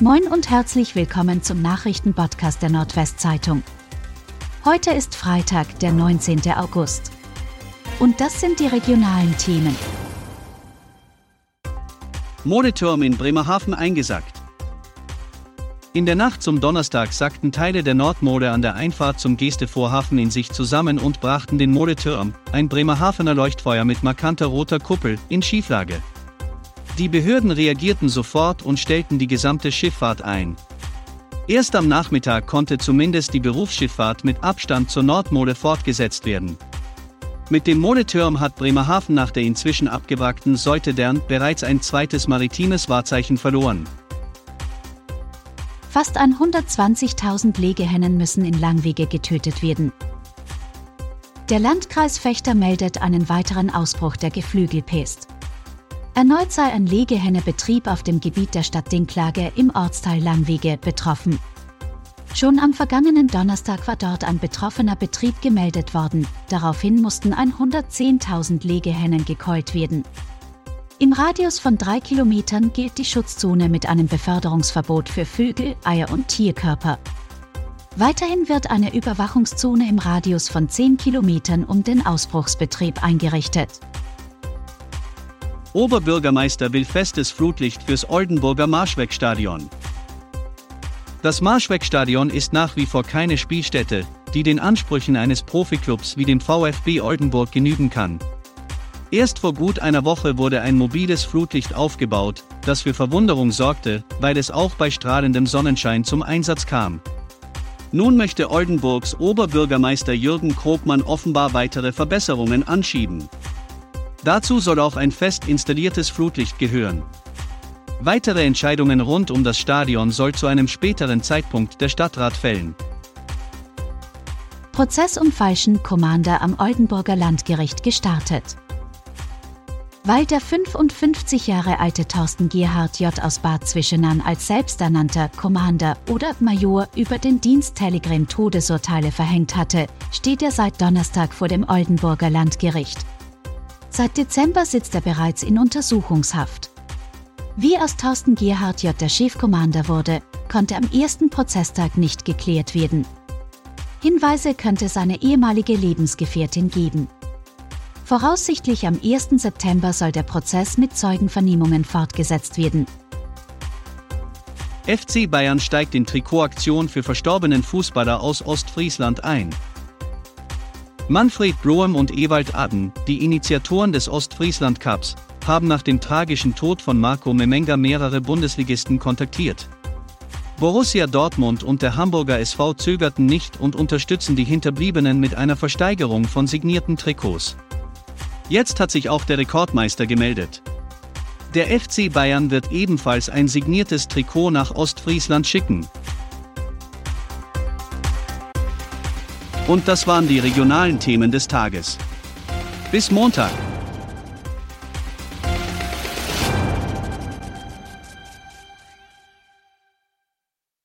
Moin und herzlich willkommen zum Nachrichtenpodcast der Nordwestzeitung. Heute ist Freitag, der 19. August. Und das sind die regionalen Themen. Modeturm in Bremerhaven eingesackt. In der Nacht zum Donnerstag sackten Teile der Nordmode an der Einfahrt zum Gestevorhafen in sich zusammen und brachten den Modeturm, ein Bremerhavener Leuchtfeuer mit markanter roter Kuppel, in Schieflage. Die Behörden reagierten sofort und stellten die gesamte Schifffahrt ein. Erst am Nachmittag konnte zumindest die Berufsschifffahrt mit Abstand zur Nordmole fortgesetzt werden. Mit dem Modeturm hat Bremerhaven nach der inzwischen abgewrackten Seutedern bereits ein zweites maritimes Wahrzeichen verloren. Fast 120.000 Legehennen müssen in Langwege getötet werden. Der Landkreis Fechter meldet einen weiteren Ausbruch der Geflügelpest. Erneut sei ein Legehennebetrieb auf dem Gebiet der Stadt Dinklage im Ortsteil Langwege betroffen. Schon am vergangenen Donnerstag war dort ein betroffener Betrieb gemeldet worden, daraufhin mussten 110.000 Legehennen gekeult werden. Im Radius von drei Kilometern gilt die Schutzzone mit einem Beförderungsverbot für Vögel, Eier und Tierkörper. Weiterhin wird eine Überwachungszone im Radius von 10 Kilometern um den Ausbruchsbetrieb eingerichtet. Oberbürgermeister will festes Flutlicht fürs Oldenburger Marschwegstadion. Das Marschwegstadion ist nach wie vor keine Spielstätte, die den Ansprüchen eines Profiklubs wie dem VfB Oldenburg genügen kann. Erst vor gut einer Woche wurde ein mobiles Flutlicht aufgebaut, das für Verwunderung sorgte, weil es auch bei strahlendem Sonnenschein zum Einsatz kam. Nun möchte Oldenburgs Oberbürgermeister Jürgen Krogmann offenbar weitere Verbesserungen anschieben. Dazu soll auch ein fest installiertes Flutlicht gehören. Weitere Entscheidungen rund um das Stadion soll zu einem späteren Zeitpunkt der Stadtrat fällen. Prozess um falschen Commander am Oldenburger Landgericht gestartet. Weil der 55 Jahre alte Thorsten Gerhard J. aus Bad Zwischenahn als selbsternannter Commander oder Major über den Dienst Telegram Todesurteile verhängt hatte, steht er seit Donnerstag vor dem Oldenburger Landgericht. Seit Dezember sitzt er bereits in Untersuchungshaft. Wie aus Thorsten Gerhard J. der Chefkommander wurde, konnte am ersten Prozesstag nicht geklärt werden. Hinweise könnte seine ehemalige Lebensgefährtin geben. Voraussichtlich am 1. September soll der Prozess mit Zeugenvernehmungen fortgesetzt werden. FC Bayern steigt in Trikotaktion für verstorbenen Fußballer aus Ostfriesland ein. Manfred Broem und Ewald Aden, die Initiatoren des Ostfriesland Cups, haben nach dem tragischen Tod von Marco Memenga mehrere Bundesligisten kontaktiert. Borussia Dortmund und der Hamburger SV zögerten nicht und unterstützen die Hinterbliebenen mit einer Versteigerung von signierten Trikots. Jetzt hat sich auch der Rekordmeister gemeldet. Der FC Bayern wird ebenfalls ein signiertes Trikot nach Ostfriesland schicken. Und das waren die regionalen Themen des Tages. Bis Montag.